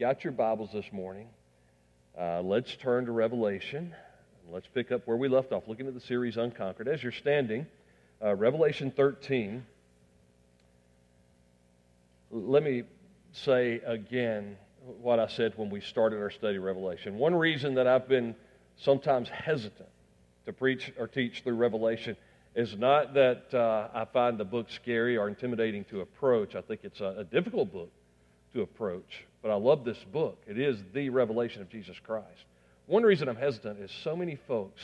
got your Bibles this morning, uh, let's turn to Revelation. Let's pick up where we left off, looking at the series Unconquered. As you're standing, uh, Revelation 13. Let me say again what I said when we started our study Revelation. One reason that I've been sometimes hesitant to preach or teach through Revelation is not that uh, I find the book scary or intimidating to approach. I think it's a, a difficult book to approach, but I love this book. It is the revelation of Jesus Christ. One reason I'm hesitant is so many folks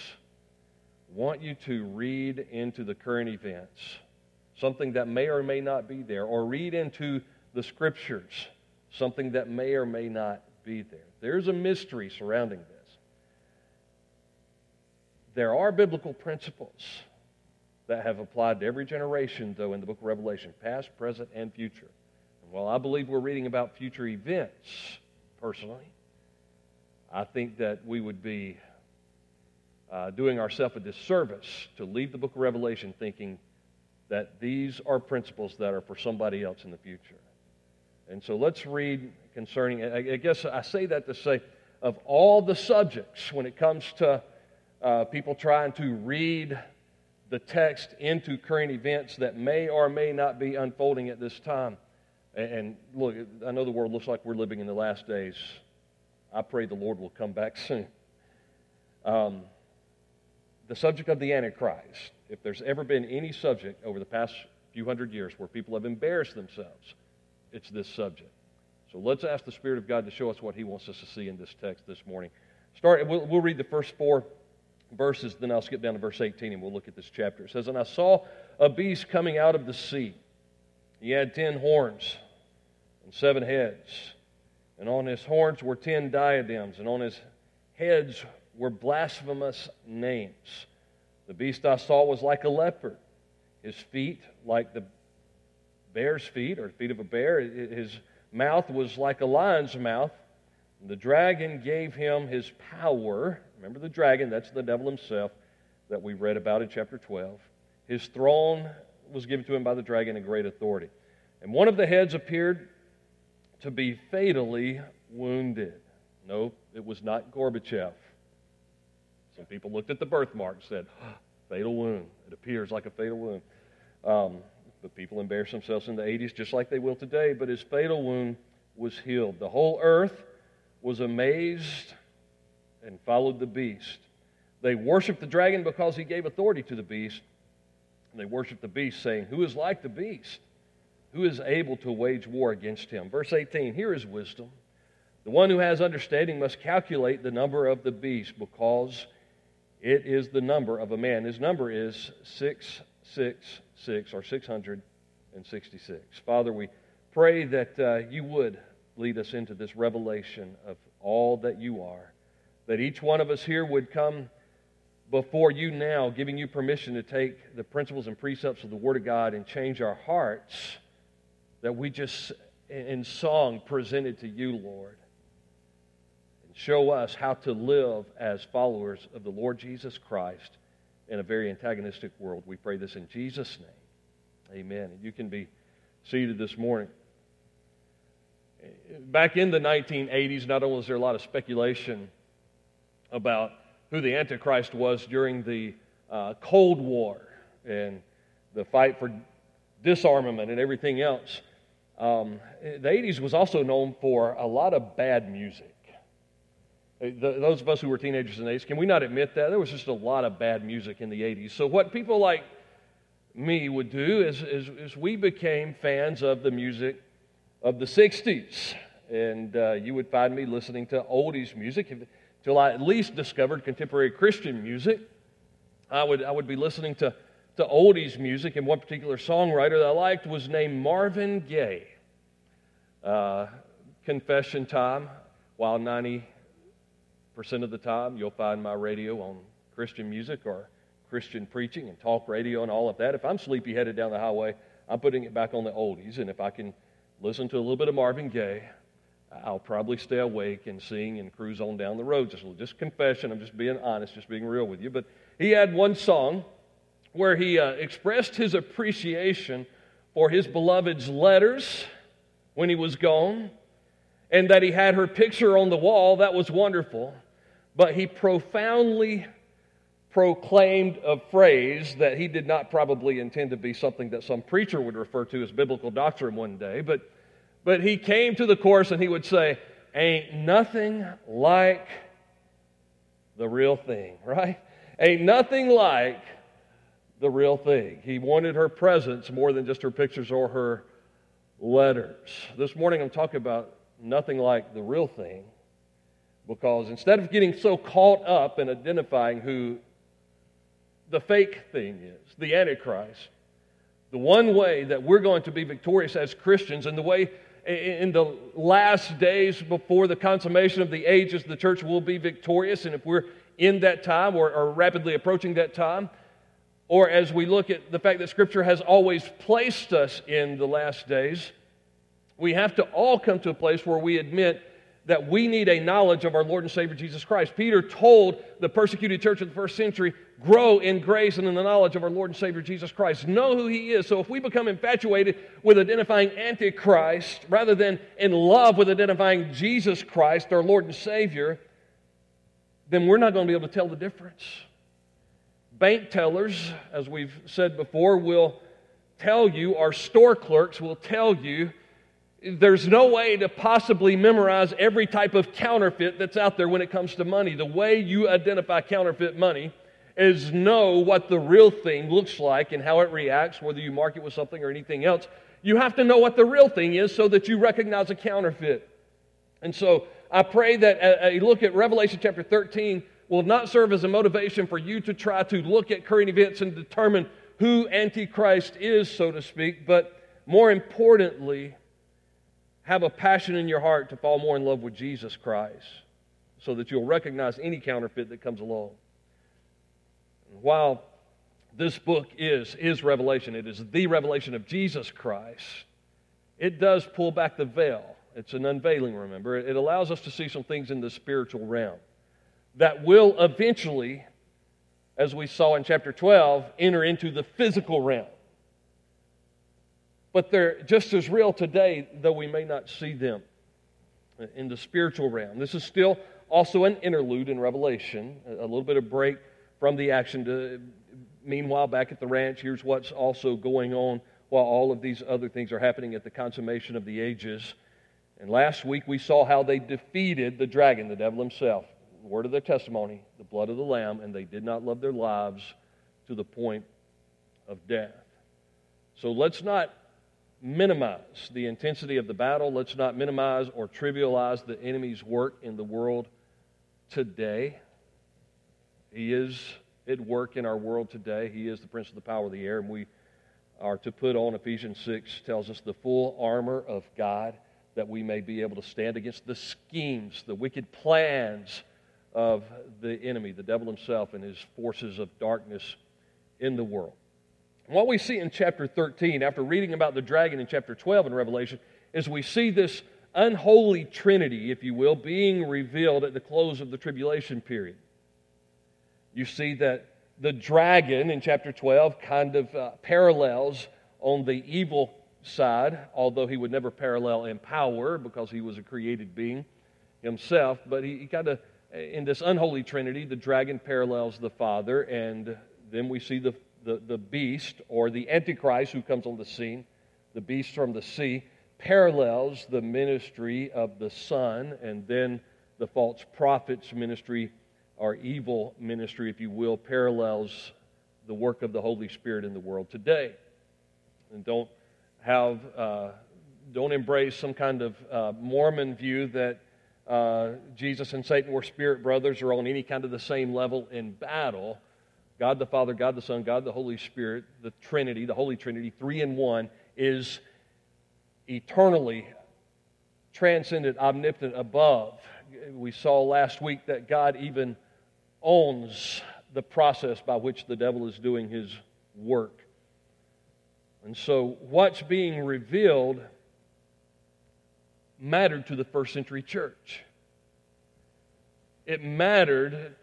want you to read into the current events something that may or may not be there, or read into the scriptures something that may or may not be there. There's a mystery surrounding this. There are biblical principles that have applied to every generation, though, in the book of Revelation, past, present, and future. While I believe we're reading about future events, personally, I think that we would be uh, doing ourselves a disservice to leave the book of Revelation thinking that these are principles that are for somebody else in the future. And so let's read concerning, I guess I say that to say, of all the subjects when it comes to uh, people trying to read the text into current events that may or may not be unfolding at this time. And look, I know the world looks like we're living in the last days. I pray the Lord will come back soon. Um, the subject of the Antichrist, if there's ever been any subject over the past few hundred years where people have embarrassed themselves, it's this subject. So let's ask the Spirit of God to show us what He wants us to see in this text this morning. Start. We'll, we'll read the first four verses, then I'll skip down to verse 18 and we'll look at this chapter. It says, And I saw a beast coming out of the sea. He had ten horns and seven heads, and on his horns were ten diadems, and on his heads were blasphemous names. The beast I saw was like a leopard, his feet like the bear's feet, or feet of a bear. His mouth was like a lion's mouth. The dragon gave him his power. Remember the dragon, that's the devil himself that we read about in chapter 12. His throne was given to him by the dragon in great authority. And one of the heads appeared to be fatally wounded. No, it was not Gorbachev. Some people looked at the birthmark and said, oh, fatal wound. It appears like a fatal wound. Um, but people embarrassed themselves in the 80s just like they will today. But his fatal wound was healed. The whole earth was amazed and followed the beast. They worshiped the dragon because he gave authority to the beast. They worshiped the beast, saying, Who is like the beast? Who is able to wage war against him? Verse 18 Here is wisdom. The one who has understanding must calculate the number of the beast because it is the number of a man. His number is 666 or 666. Father, we pray that uh, you would lead us into this revelation of all that you are. That each one of us here would come before you now, giving you permission to take the principles and precepts of the Word of God and change our hearts that we just, in song, presented to you, Lord. And show us how to live as followers of the Lord Jesus Christ in a very antagonistic world. We pray this in Jesus' name. Amen. And you can be seated this morning back in the 1980s, not only was there a lot of speculation about who the Antichrist was during the uh, Cold War and the fight for disarmament and everything else, um, the 80s was also known for a lot of bad music. Uh, the, those of us who were teenagers in the 80s, can we not admit that? There was just a lot of bad music in the 80s. So, what people like me would do is, is, is we became fans of the music of the 60s. And uh, you would find me listening to oldies music until I at least discovered contemporary Christian music. I would, I would be listening to, to oldies music, and one particular songwriter that I liked was named Marvin Gaye. Uh, confession time, while 90% of the time you'll find my radio on Christian music or Christian preaching and talk radio and all of that. If I'm sleepy headed down the highway, I'm putting it back on the oldies, and if I can listen to a little bit of Marvin Gaye. I'll probably stay awake and sing and cruise on down the road. Just, just confession. I'm just being honest, just being real with you. But he had one song where he uh, expressed his appreciation for his beloved's letters when he was gone and that he had her picture on the wall. That was wonderful. But he profoundly proclaimed a phrase that he did not probably intend to be something that some preacher would refer to as biblical doctrine one day. But, but he came to the course and he would say, Ain't nothing like the real thing, right? Ain't nothing like the real thing. He wanted her presence more than just her pictures or her letters. This morning I'm talking about nothing like the real thing because instead of getting so caught up in identifying who the fake thing is, the Antichrist, the one way that we're going to be victorious as Christians and the way in the last days before the consummation of the ages, the church will be victorious. And if we're in that time or, or rapidly approaching that time, or as we look at the fact that Scripture has always placed us in the last days, we have to all come to a place where we admit that we need a knowledge of our Lord and Savior Jesus Christ. Peter told the persecuted church of the first century, grow in grace and in the knowledge of our Lord and Savior Jesus Christ. Know who He is. So if we become infatuated with identifying Antichrist rather than in love with identifying Jesus Christ, our Lord and Savior, then we're not going to be able to tell the difference. Bank tellers, as we've said before, will tell you, our store clerks will tell you there's no way to possibly memorize every type of counterfeit that's out there when it comes to money. The way you identify counterfeit money is know what the real thing looks like and how it reacts, whether you mark it with something or anything else. You have to know what the real thing is so that you recognize a counterfeit. And so I pray that a look at Revelation chapter 13 will not serve as a motivation for you to try to look at current events and determine who Antichrist is, so to speak, but more importantly, have a passion in your heart to fall more in love with Jesus Christ so that you'll recognize any counterfeit that comes along. While this book is his revelation, it is the revelation of Jesus Christ, it does pull back the veil. It's an unveiling, remember. It allows us to see some things in the spiritual realm that will eventually, as we saw in chapter 12, enter into the physical realm but they're just as real today, though we may not see them in the spiritual realm. This is still also an interlude in Revelation, a little bit of break from the action. To, meanwhile, back at the ranch, here's what's also going on while all of these other things are happening at the consummation of the ages. And last week we saw how they defeated the dragon, the devil himself. Word of their testimony, the blood of the Lamb, and they did not love their lives to the point of death. So let's not minimize the intensity of the battle. Let's not minimize or trivialize the enemy's work in the world today. He is at work in our world today. He is the prince of the power of the air, and we are to put on, Ephesians 6 tells us, the full armor of God that we may be able to stand against the schemes, the wicked plans of the enemy, the devil himself, and his forces of darkness in the world. What we see in chapter 13, after reading about the dragon in chapter 12 in Revelation, is we see this unholy trinity, if you will, being revealed at the close of the tribulation period. You see that the dragon in chapter 12 kind of uh, parallels on the evil side, although he would never parallel in power because he was a created being himself. But he, he kind of, in this unholy trinity, the dragon parallels the Father, and then we see the the, the beast or the Antichrist who comes on the scene, the beast from the sea, parallels the ministry of the Son, and then the false prophet's ministry or evil ministry, if you will, parallels the work of the Holy Spirit in the world today. And don't have, uh, don't embrace some kind of uh, Mormon view that uh, Jesus and Satan were spirit brothers or on any kind of the same level in battle. God the Father, God the Son, God the Holy Spirit, the Trinity, the Holy Trinity, three in one, is eternally transcendent, omnipotent, above. We saw last week that God even owns the process by which the devil is doing his work. And so, what's being revealed mattered to the first century church. It mattered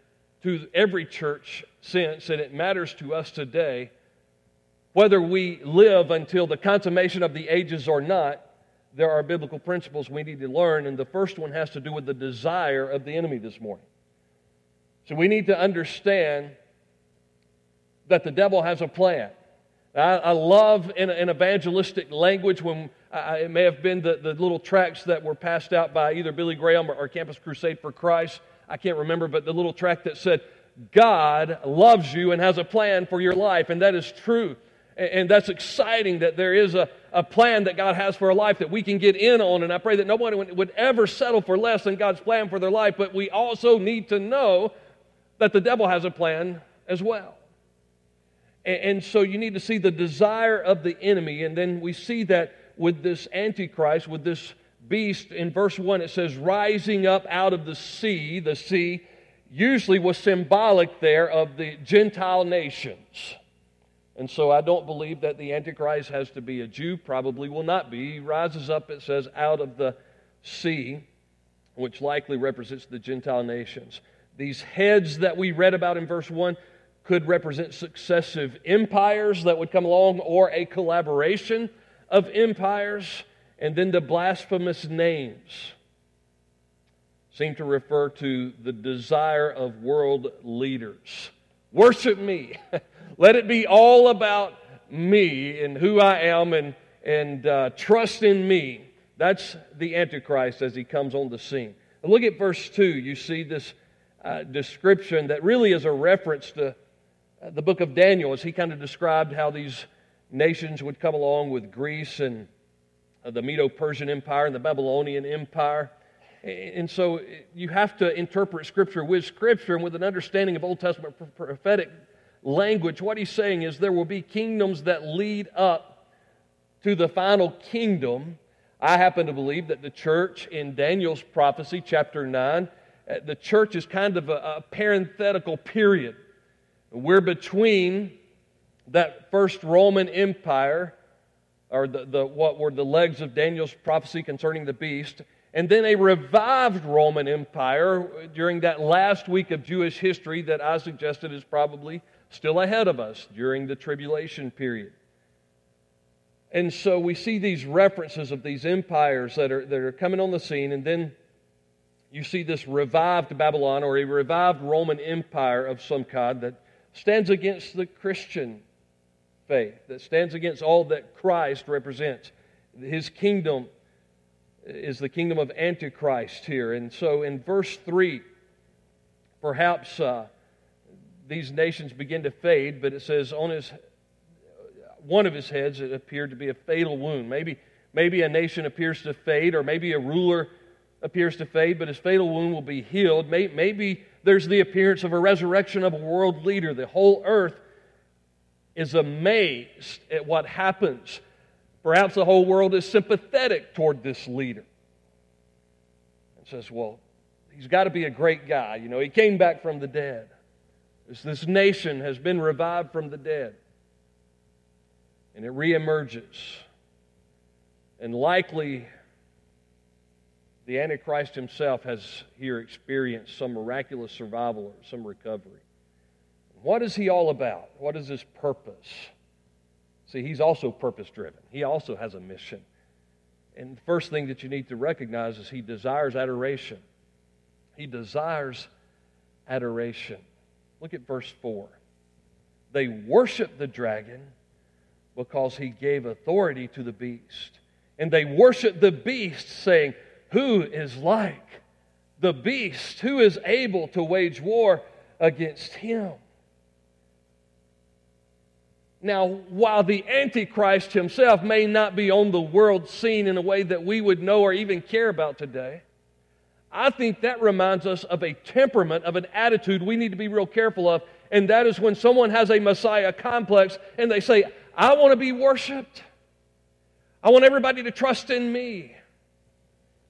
to every church since, and it matters to us today, whether we live until the consummation of the ages or not, there are biblical principles we need to learn, and the first one has to do with the desire of the enemy this morning. So we need to understand that the devil has a plan. I, I love in, in, evangelistic language when uh, it may have been the, the little tracts that were passed out by either Billy Graham or, or Campus Crusade for Christ. I can't remember, but the little tract that said, God loves you and has a plan for your life, and that is true. And, that's exciting that there is a, a plan that God has for our life that we can get in on. And I pray that nobody would ever settle for less than God's plan for their life, but we also need to know that the devil has a plan as well. And, so you need to see the desire of the enemy. And then we see that with this Antichrist, with this beast. In verse 1, it says, rising up out of the sea. The sea usually was symbolic there of the Gentile nations. And so I don't believe that the Antichrist has to be a Jew, probably will not be. He rises up, it says, out of the sea, which likely represents the Gentile nations. These heads that we read about in verse 1 could represent successive empires that would come along or a collaboration of empires. And then the blasphemous names seem to refer to the desire of world leaders. Worship me. Let it be all about me and who I am and, and uh, trust in me. That's the Antichrist as he comes on the scene. Look at verse 2. You see this uh, description that really is a reference to uh, the book of Daniel as he kind of described how these nations would come along with Greece and uh, the Medo Persian Empire and the Babylonian Empire. And so you have to interpret Scripture with Scripture and with an understanding of Old Testament prophetic language. What he's saying is there will be kingdoms that lead up to the final kingdom. I happen to believe that the church in Daniel's prophecy, chapter 9, uh, Uh, the church is kind of a, a parenthetical period we're between that first Roman Empire, or the, the, what were the legs of Daniel's prophecy concerning the beast, and then a revived Roman Empire during that last week of Jewish history that I suggested is probably still ahead of us during the tribulation period. And so we see these references of these empires that are, that are coming on the scene, and then you see this revived Babylon or a revived Roman Empire of some kind that stands against the Christian faith, that stands against all that Christ represents. His kingdom is the kingdom of Antichrist here. And so in verse 3, perhaps uh, these nations begin to fade, but it says on his one of his heads it appeared to be a fatal wound. Maybe, maybe a nation appears to fade, or maybe a ruler appears to fade, but his fatal wound will be healed. Maybe there's the appearance of a resurrection of a world leader. The whole earth is amazed at what happens. Perhaps the whole world is sympathetic toward this leader and says, Well, he's got to be a great guy. You know, he came back from the dead. This, this nation has been revived from the dead. And it reemerges. And likely the Antichrist himself has here experienced some miraculous survival or some recovery. What is he all about? What is his purpose? See, he's also purpose driven, he also has a mission. And the first thing that you need to recognize is he desires adoration. He desires adoration. Look at verse 4. They worship the dragon because he gave authority to the beast. And they worship the beast, saying, who is like the beast? Who is able to wage war against him? Now, while the Antichrist himself may not be on the world scene in a way that we would know or even care about today, I think that reminds us of a temperament, of an attitude we need to be real careful of, and that is when someone has a Messiah complex and they say, I want to be worshiped. I want everybody to trust in me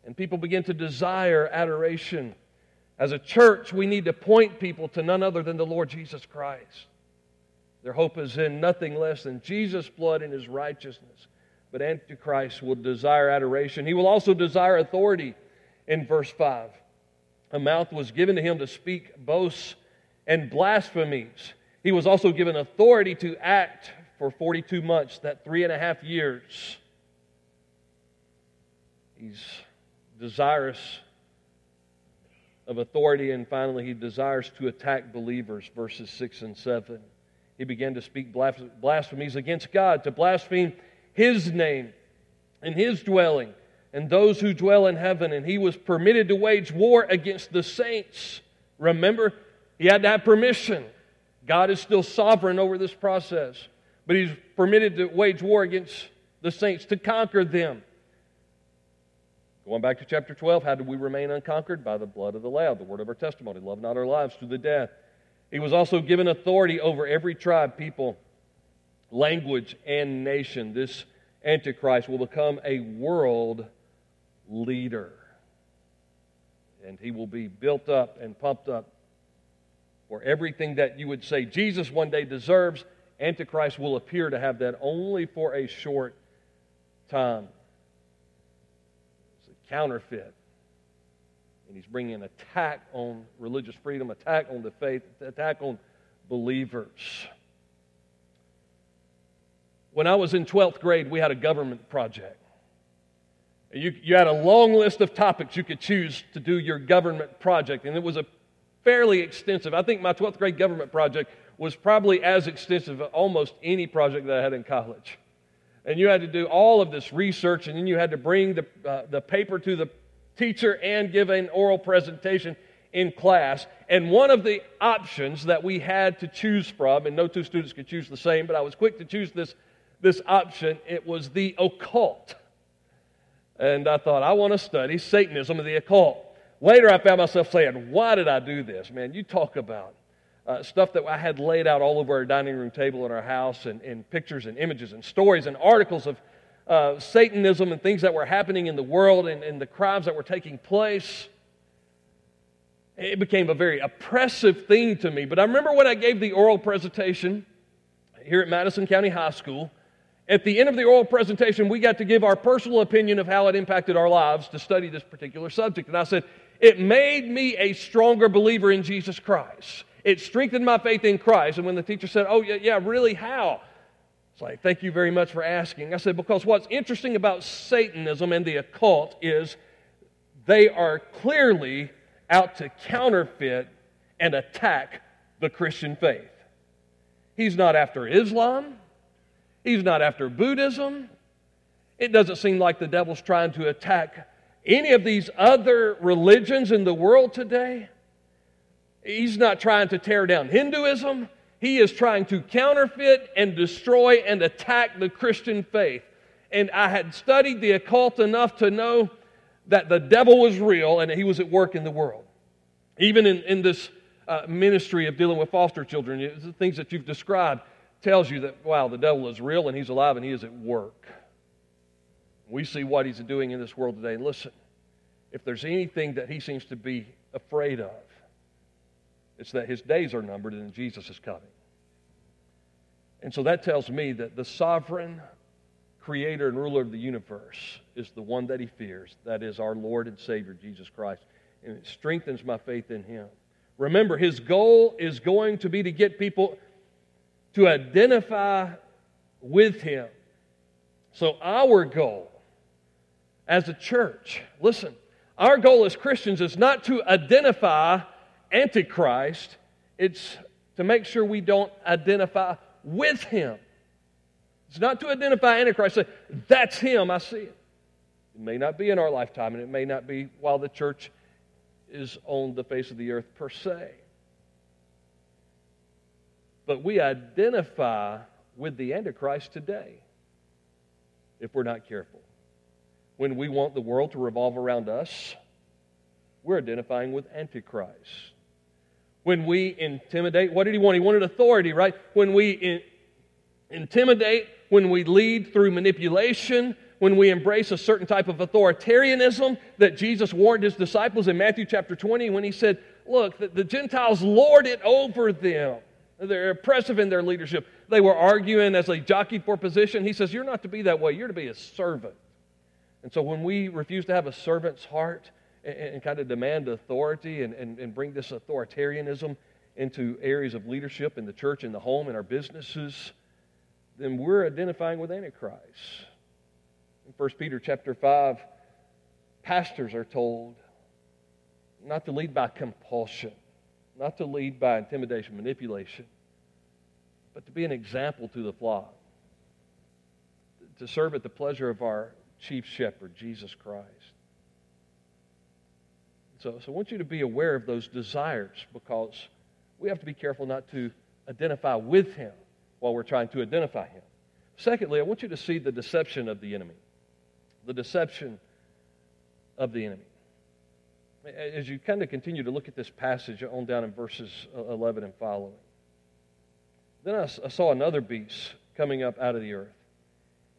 and people begin to desire adoration. As a church, we need to point people to none other than the Lord Jesus Christ. Their hope is in nothing less than Jesus' blood and his righteousness. But Antichrist will desire adoration. He will also desire authority in verse 5. A mouth was given to him to speak boasts and blasphemies. He was also given authority to act for 42 months, that three and a half years He's desirous of authority, and finally, he desires to attack believers, verses 6 and 7. He began to speak blasphemies against God, to blaspheme his name and his dwelling and those who dwell in heaven. And he was permitted to wage war against the saints. Remember, he had to have permission. God is still sovereign over this process, but he's permitted to wage war against the saints to conquer them. Going back to chapter 12, how do we remain unconquered? By the blood of the Lamb, the word of our testimony. Love not our lives to the death. He was also given authority over every tribe, people, language, and nation. This Antichrist will become a world leader. And he will be built up and pumped up for everything that you would say Jesus one day deserves. Antichrist will appear to have that only for a short time. Counterfeit. And he's bringing an attack on religious freedom, attack on the faith, attack on believers. When I was in 12th grade, we had a government project. You, you had a long list of topics you could choose to do your government project, and it was a fairly extensive. I think my 12th grade government project was probably as extensive as almost any project that I had in college. And you had to do all of this research, and then you had to bring the, uh, the paper to the teacher and give an oral presentation in class. And one of the options that we had to choose from, and no two students could choose the same, but I was quick to choose this, this option, it was the occult. And I thought, I want to study Satanism and the occult. Later, I found myself saying, Why did I do this? Man, you talk about uh, stuff that I had laid out all over our dining room table in our house, and, and pictures and images and stories and articles of uh, Satanism and things that were happening in the world and, and the crimes that were taking place. It became a very oppressive thing to me. But I remember when I gave the oral presentation here at Madison County High School, at the end of the oral presentation, we got to give our personal opinion of how it impacted our lives to study this particular subject. And I said, it made me a stronger believer in Jesus Christ. It strengthened my faith in Christ. And when the teacher said, Oh, yeah, yeah really, how? It's like, Thank you very much for asking. I said, Because what's interesting about Satanism and the occult is they are clearly out to counterfeit and attack the Christian faith. He's not after Islam. He's not after Buddhism. It doesn't seem like the devil's trying to attack any of these other religions in the world today. He's not trying to tear down Hinduism. He is trying to counterfeit and destroy and attack the Christian faith. And I had studied the occult enough to know that the devil was real and he was at work in the world. Even in, in this uh, ministry of dealing with foster children, the things that you've described, tells you that, wow, the devil is real and he's alive and he is at work. We see what he's doing in this world today. And listen, if there's anything that he seems to be afraid of, it's that his days are numbered and Jesus is coming. And so that tells me that the sovereign creator and ruler of the universe is the one that he fears. That is our Lord and Savior, Jesus Christ. And it strengthens my faith in him. Remember, his goal is going to be to get people to identify with Him. So, our goal as a church, listen, our goal as Christians is not to identify Antichrist, it's to make sure we don't identify with Him. It's not to identify Antichrist, say, that's Him, I see it. It may not be in our lifetime, and it may not be while the church is on the face of the earth per se but we identify with the Antichrist today if we're not careful. When we want the world to revolve around us, we're identifying with Antichrist. When we intimidate, what did he want? He wanted authority, right? When we in, intimidate, when we lead through manipulation, when we embrace a certain type of authoritarianism that Jesus warned his disciples in Matthew chapter 20 when he said, Look, the, the Gentiles lord it over them. They're oppressive in their leadership. They were arguing as they jockeyed for position. He says, You're not to be that way. You're to be a servant. And so when we refuse to have a servant's heart and, and kind of demand authority and, and, and bring this authoritarianism into areas of leadership in the church, in the home, in our businesses, then we're identifying with Antichrist. In 1 Peter chapter 5, pastors are told not to lead by compulsion, not to lead by intimidation, manipulation, but to be an example to the flock, to serve at the pleasure of our chief shepherd, Jesus Christ. So, so I want you to be aware of those desires because we have to be careful not to identify with him while we're trying to identify him. Secondly, I want you to see the deception of the enemy. The deception of the enemy. As you kind of continue to look at this passage on down in verses uh, 11 and following, then I, I saw another beast coming up out of the earth.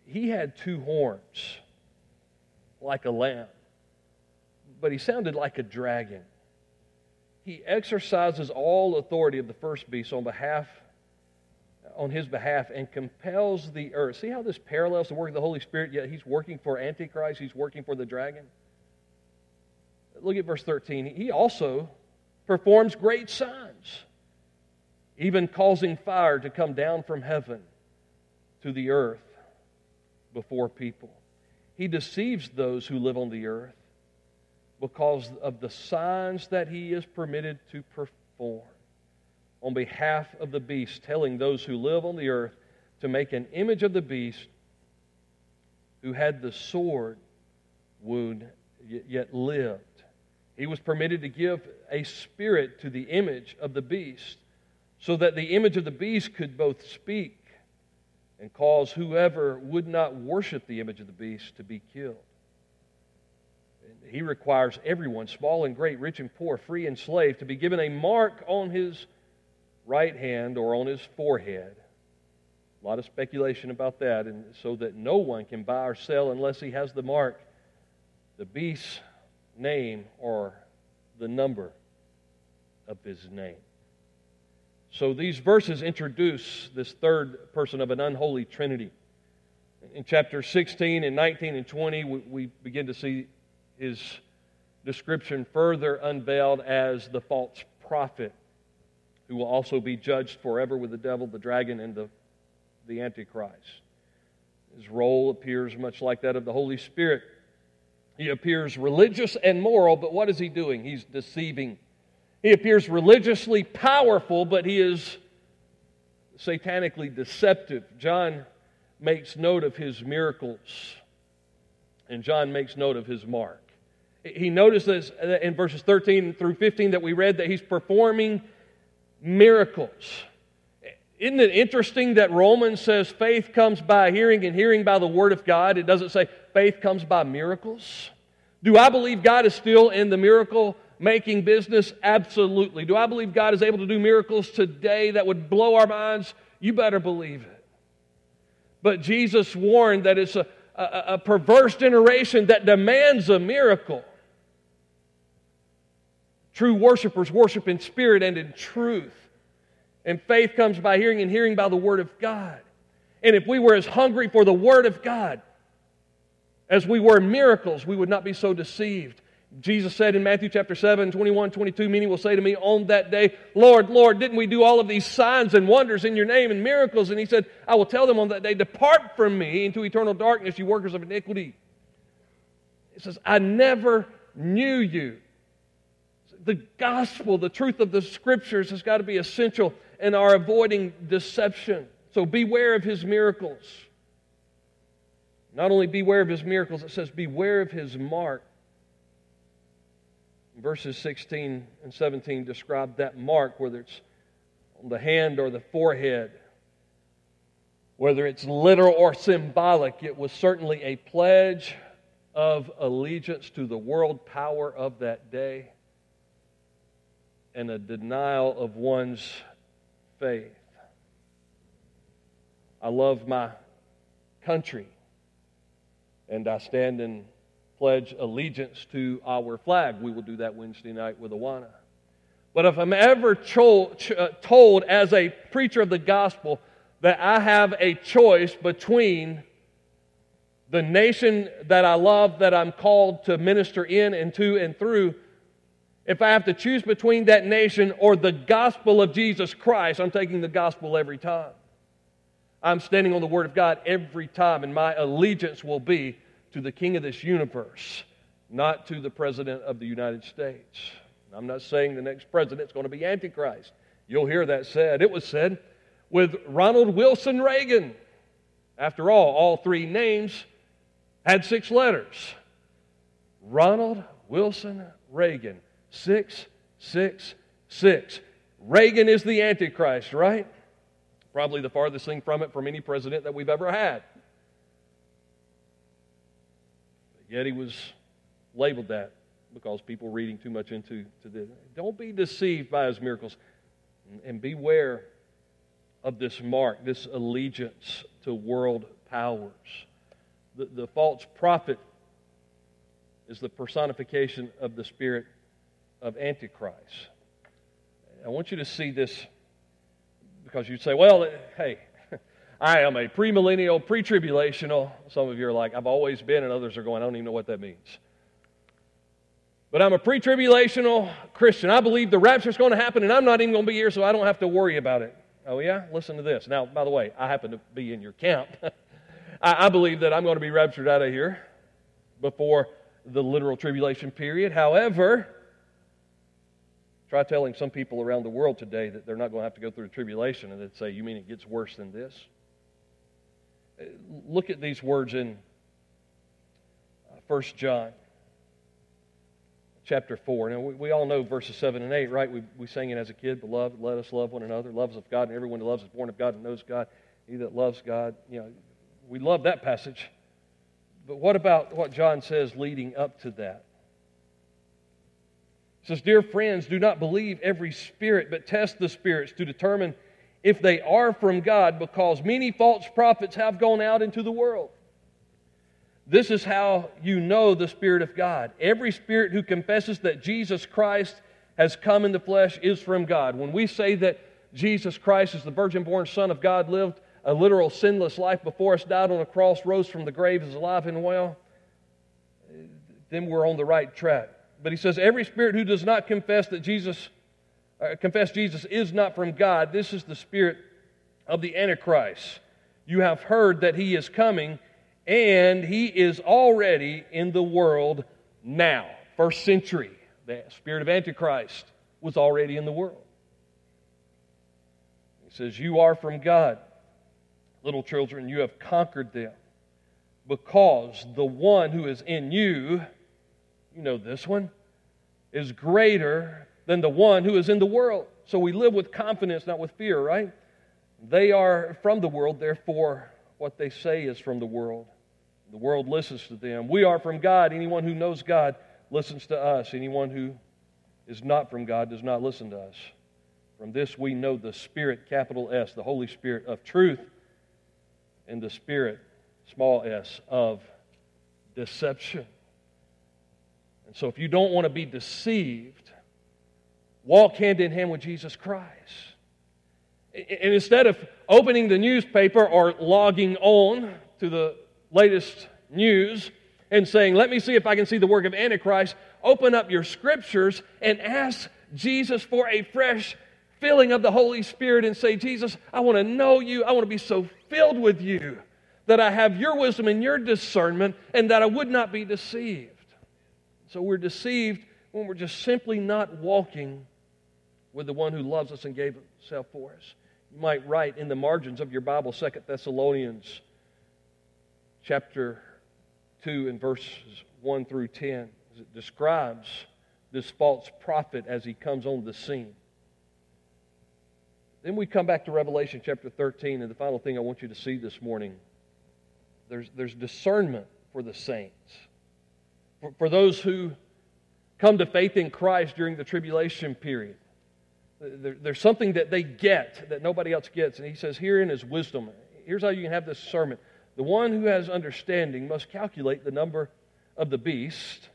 He had two horns like a lamb, but he sounded like a dragon. He exercises all authority of the first beast on behalf on his behalf and compels the earth. See how this parallels the work of the Holy Spirit, yet he's working for Antichrist, he's working for the dragon? Look at verse 13. He also performs great signs, even causing fire to come down from heaven to the earth before people. He deceives those who live on the earth because of the signs that he is permitted to perform on behalf of the beast, telling those who live on the earth to make an image of the beast who had the sword wound yet lived. He was permitted to give a spirit to the image of the beast so that the image of the beast could both speak and cause whoever would not worship the image of the beast to be killed. He requires everyone, small and great, rich and poor, free and slave, to be given a mark on his right hand or on his forehead. A lot of speculation about that, and so that no one can buy or sell unless he has the mark, the beast's name, or the number of his name. So these verses introduce this third person of an unholy trinity. In chapter 16 and 19 and 20, we, begin to see his description further unveiled as the false prophet who will also be judged forever with the devil, the dragon, and the, the Antichrist. His role appears much like that of the Holy Spirit. He appears religious and moral, but what is he doing? He's deceiving he appears religiously powerful, but he is satanically deceptive. John makes note of his miracles, and John makes note of his mark. He notices uh, in verses 13 through 15 that we read that he's performing miracles. Isn't it interesting that Romans says faith comes by hearing and hearing by the Word of God? It doesn't say faith comes by miracles. Do I believe God is still in the miracle making business? Absolutely. Do I believe God is able to do miracles today that would blow our minds? You better believe it. But Jesus warned that it's a, a, a perverse generation that demands a miracle. True worshipers worship in spirit and in truth. And faith comes by hearing, and hearing by the Word of God. And if we were as hungry for the Word of God as we were miracles, we would not be so deceived. Jesus said in Matthew chapter 7, 21, 22, many will say to me on that day, Lord, Lord, didn't we do all of these signs and wonders in your name and miracles? And he said, I will tell them on that day, depart from me into eternal darkness, you workers of iniquity. He says, I never knew you. The gospel, the truth of the scriptures has got to be essential in our avoiding deception. So beware of his miracles. Not only beware of his miracles, it says beware of his mark verses 16 and 17 describe that mark, whether it's on the hand or the forehead. Whether it's literal or symbolic, it was certainly a pledge of allegiance to the world power of that day and a denial of one's faith. I love my country, and I stand and pledge allegiance to our flag. We will do that Wednesday night with Awana. But if I'm ever cho- ch- uh, told as a preacher of the gospel that I have a choice between the nation that I love, that I'm called to minister in and to and through, if I have to choose between that nation or the gospel of Jesus Christ, I'm taking the gospel every time. I'm standing on the Word of God every time, and my allegiance will be to the King of this universe, not to the President of the United States. I'm not saying the next president is going to be Antichrist. You'll hear that said. It was said with Ronald Wilson Reagan. After all, all three names had six letters. Ronald Wilson Reagan. Six, six, six. Reagan is the Antichrist, right? Probably the farthest thing from it from any president that we've ever had. Yet he was labeled that because people reading too much into to this. Don't be deceived by his miracles and beware of this mark, this allegiance to world powers. The, the false prophet is the personification of the spirit of Antichrist. I want you to see this because you say, well, hey, I am a premillennial, pre tribulational. Some of you are like, I've always been, and others are going, I don't even know what that means. But I'm a pre tribulational Christian. I believe the rapture is going to happen, and I'm not even going to be here, so I don't have to worry about it. Oh, yeah? Listen to this. Now, by the way, I happen to be in your camp. I, I believe that I'm going to be raptured out of here before the literal tribulation period. However, try telling some people around the world today that they're not going to have to go through tribulation, and they'd say, You mean it gets worse than this? Uh, look at these words in 1 uh, John chapter 4. Now, we, we, all know verses 7 and 8, right? We, we sang it as a kid, Beloved, let us love one another. Loves of God, and everyone who loves is born of God and knows God. He that loves God, you know, we love that passage. But what about what John says leading up to that? He says, Dear friends, do not believe every spirit, but test the spirits to determine if they are from God, because many false prophets have gone out into the world. This is how you know the Spirit of God. Every spirit who confesses that Jesus Christ has come in the flesh is from God. When we say that Jesus Christ is the virgin born Son of God, lived a literal sinless life before us, died on a cross, rose from the grave, is alive and well, then we're on the right track. But he says, every spirit who does not confess that Jesus, uh, confess Jesus is not from God, this is the spirit of the Antichrist. You have heard that he is coming and he is already in the world now. First century, the spirit of Antichrist was already in the world. He says, You are from God. Little children, you have conquered them because the one who is in you, you know this one, is greater than the one who is in the world. So we live with confidence, not with fear, right? They are from the world, therefore, what they say is from the world. The world listens to them. We are from God. Anyone who knows God listens to us. Anyone who is not from God does not listen to us. From this we know the Spirit, capital S, the Holy Spirit of truth, and the Spirit, small s, of deception. And so if you don't want to be deceived, walk hand in hand with Jesus Christ. And instead of opening the newspaper or logging on to the latest news and saying, Let me see if I can see the work of Antichrist, open up your scriptures and ask Jesus for a fresh filling of the Holy Spirit and say, Jesus, I want to know you. I want to be so filled with you that I have your wisdom and your discernment and that I would not be deceived. So we're deceived when we're just simply not walking with the one who loves us and gave himself for us. You might write in the margins of your Bible, Second Thessalonians chapter 2 and verses 1 through 10 it describes this false prophet as he comes on the scene. Then we come back to Revelation chapter 13, and the final thing I want you to see this morning there's, there's discernment for the saints. For, for those who come to faith in Christ during the tribulation period, there, there's something that they get that nobody else gets. And he says, Herein is wisdom. Here's how you can have this sermon. The one who has understanding must calculate the number of the beast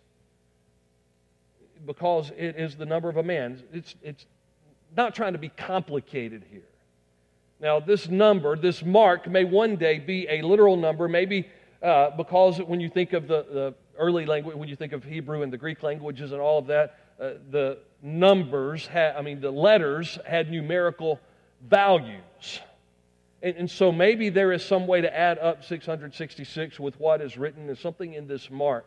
because it is the number of a man. It's, it's not trying to be complicated here. Now, this number, this mark, may one day be a literal number, maybe uh, because when you think of the, the, early language, when you think of Hebrew and the Greek languages and all of that, uh, the numbers, had, I mean, the letters had numerical values. And, and so maybe there is some way to add up 666 with what is written. There's something in this mark.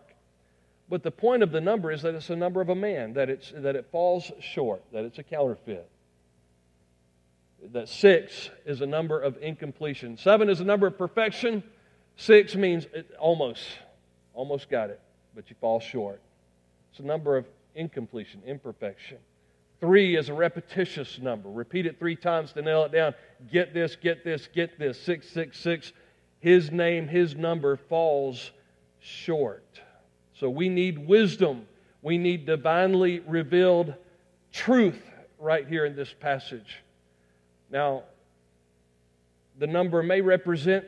But the point of the number is that it's a number of a man, that, it's, that it falls short, that it's a counterfeit. That six is a number of incompletion. Seven is a number of perfection. Six means almost, almost got it, but you fall short. It's a number of incompletion, imperfection. Three is a repetitious number. Repeat it three times to nail it down. Get this, get this, get this. Six, six, six. His name, his number falls short. So we need wisdom. We need divinely revealed truth right here in this passage. Now, the number may represent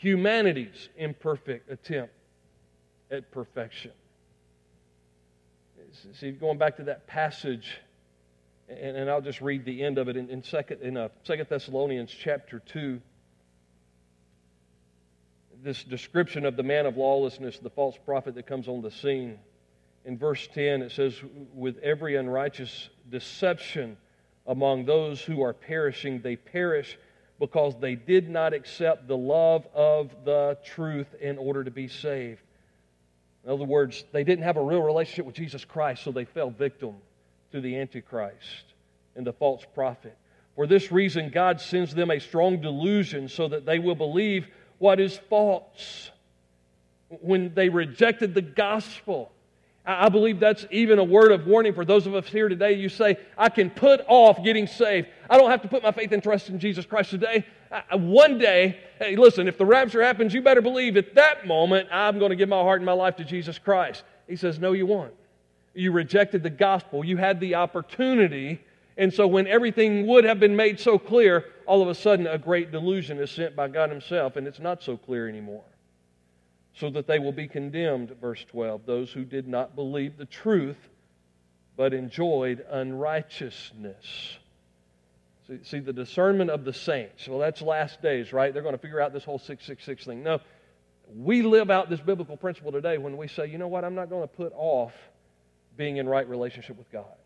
humanity's imperfect attempt at perfection. See, going back to that passage, and, and I'll just read the end of it in, in, second, in uh, 2 Thessalonians chapter 2 this description of the man of lawlessness, the false prophet that comes on the scene. In verse 10, it says, With every unrighteous deception among those who are perishing, they perish because they did not accept the love of the truth in order to be saved. In other words, they didn't have a real relationship with Jesus Christ, so they fell victim to the Antichrist and the false prophet. For this reason, God sends them a strong delusion so that they will believe what is false. When they rejected the gospel, I believe that's even a word of warning for those of us here today. You say, I can put off getting saved. I don't have to put my faith and trust in Jesus Christ today. One day, hey, listen, if the rapture happens, you better believe at that moment I'm going to give my heart and my life to Jesus Christ. He says, No, you won't. You rejected the gospel. You had the opportunity. And so when everything would have been made so clear, all of a sudden a great delusion is sent by God Himself, and it's not so clear anymore. So that they will be condemned, verse 12, those who did not believe the truth, but enjoyed unrighteousness. See, see, the discernment of the saints. Well, that's last days, right? They're going to figure out this whole 666 thing. No, we live out this biblical principle today when we say, you know what, I'm not going to put off being in right relationship with God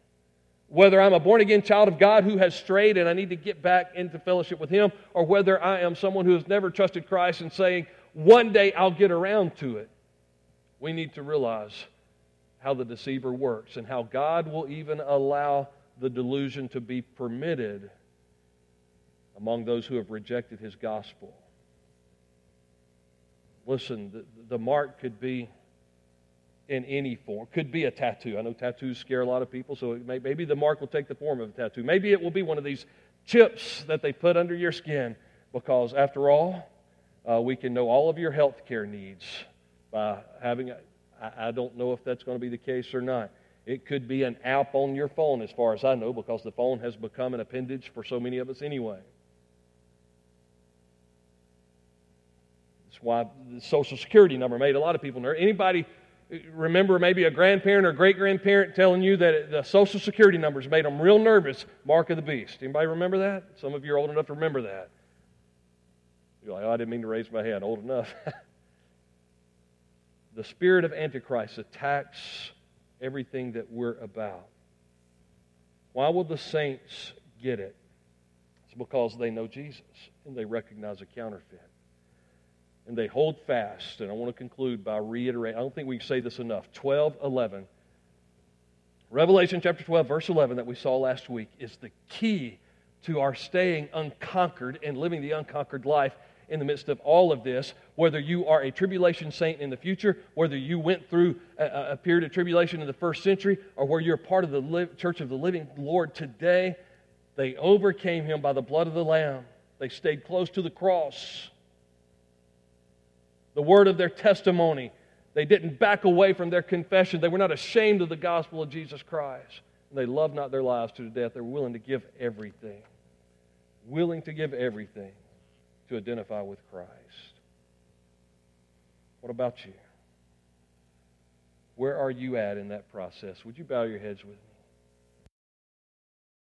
whether I'm a born again child of God who has strayed and I need to get back into fellowship with Him, or whether I am someone who has never trusted Christ and saying, one day I'll get around to it, we need to realize how the deceiver works and how God will even allow the delusion to be permitted among those who have rejected His gospel. Listen, the, the mark could be in any form. Could be a tattoo. I know tattoos scare a lot of people, so may, maybe the mark will take the form of a tattoo. Maybe it will be one of these chips that they put under your skin, because after all, uh, we can know all of your health care needs by having. A, I, I don't know if that's going to be the case or not. It could be an app on your phone, as far as I know, because the phone has become an appendage for so many of us anyway. That's why the Social Security number made a lot of people nervous. Anybody remember maybe a grandparent or great grandparent telling you that the social security numbers made them real nervous mark of the beast anybody remember that some of you are old enough to remember that you're like oh, i didn't mean to raise my hand old enough the spirit of antichrist attacks everything that we're about why will the saints get it it's because they know jesus and they recognize a counterfeit and they hold fast. And I want to conclude by reiterating, I don't think we can say this enough. 12, 11. Revelation chapter 12, verse 11, that we saw last week, is the key to our staying unconquered and living the unconquered life in the midst of all of this, whether you are a tribulation saint in the future, whether you went through a, a period of tribulation in the first century, or where you're part of the li- church of the living Lord today, they overcame him by the blood of the Lamb. They stayed close to the cross the word of their testimony. They didn't back away from their confession. They were not ashamed of the gospel of Jesus Christ. And they loved not their lives to the death. They were willing to give everything. Willing to give everything to identify with Christ. What about you? Where are you at in that process? Would you bow your heads with me?